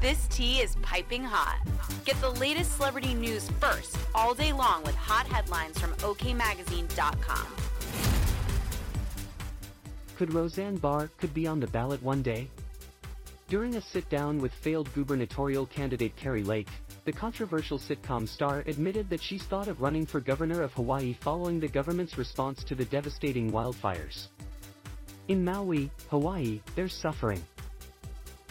This tea is piping hot. Get the latest celebrity news first all day long with hot headlines from OKMagazine.com. Could Roseanne Barr could be on the ballot one day? During a sit-down with failed gubernatorial candidate Kari Lake, the controversial sitcom star admitted that she's thought of running for governor of Hawaii following the government's response to the devastating wildfires. In Maui, Hawaii, there's suffering.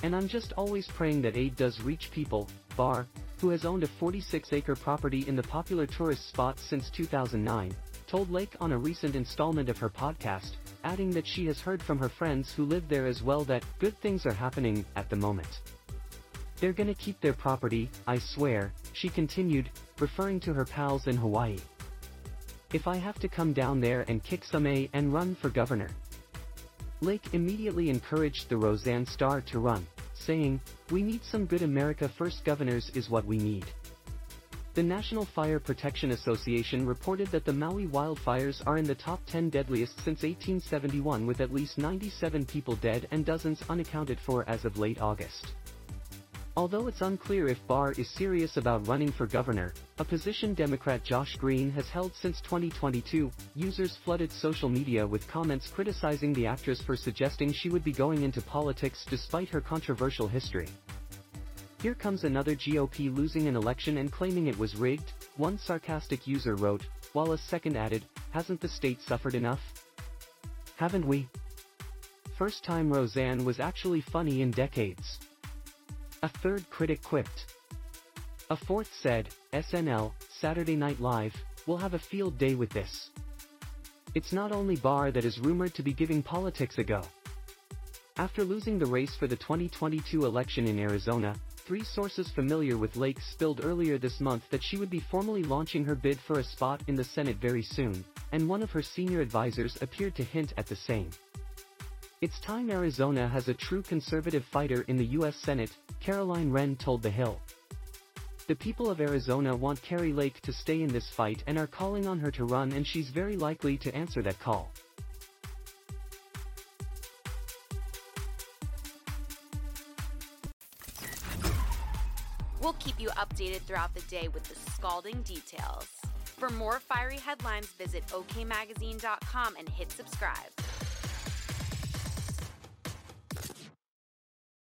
And I'm just always praying that aid does reach people, Barr, who has owned a 46-acre property in the popular tourist spot since 2009, told Lake on a recent installment of her podcast, adding that she has heard from her friends who live there as well that good things are happening at the moment. They're gonna keep their property, I swear, she continued, referring to her pals in Hawaii. If I have to come down there and kick some A and run for governor. Lake immediately encouraged the Roseanne star to run, saying, We need some good America First governors is what we need. The National Fire Protection Association reported that the Maui wildfires are in the top 10 deadliest since 1871 with at least 97 people dead and dozens unaccounted for as of late August. Although it's unclear if Barr is serious about running for governor, a position Democrat Josh Green has held since 2022, users flooded social media with comments criticizing the actress for suggesting she would be going into politics despite her controversial history. Here comes another GOP losing an election and claiming it was rigged, one sarcastic user wrote, while a second added, hasn't the state suffered enough? Haven't we? First time Roseanne was actually funny in decades. A third critic quipped. A fourth said, SNL, Saturday Night Live, will have a field day with this. It's not only Barr that is rumored to be giving politics a go. After losing the race for the 2022 election in Arizona, three sources familiar with Lake spilled earlier this month that she would be formally launching her bid for a spot in the Senate very soon, and one of her senior advisors appeared to hint at the same. It's time Arizona has a true conservative fighter in the U.S. Senate, Caroline Wren told The Hill. The people of Arizona want Kari Lake to stay in this fight and are calling on her to run and she's very likely to answer that call. We'll keep you updated throughout the day with the scalding details. For more fiery headlines, visit OKMagazine.com and hit subscribe.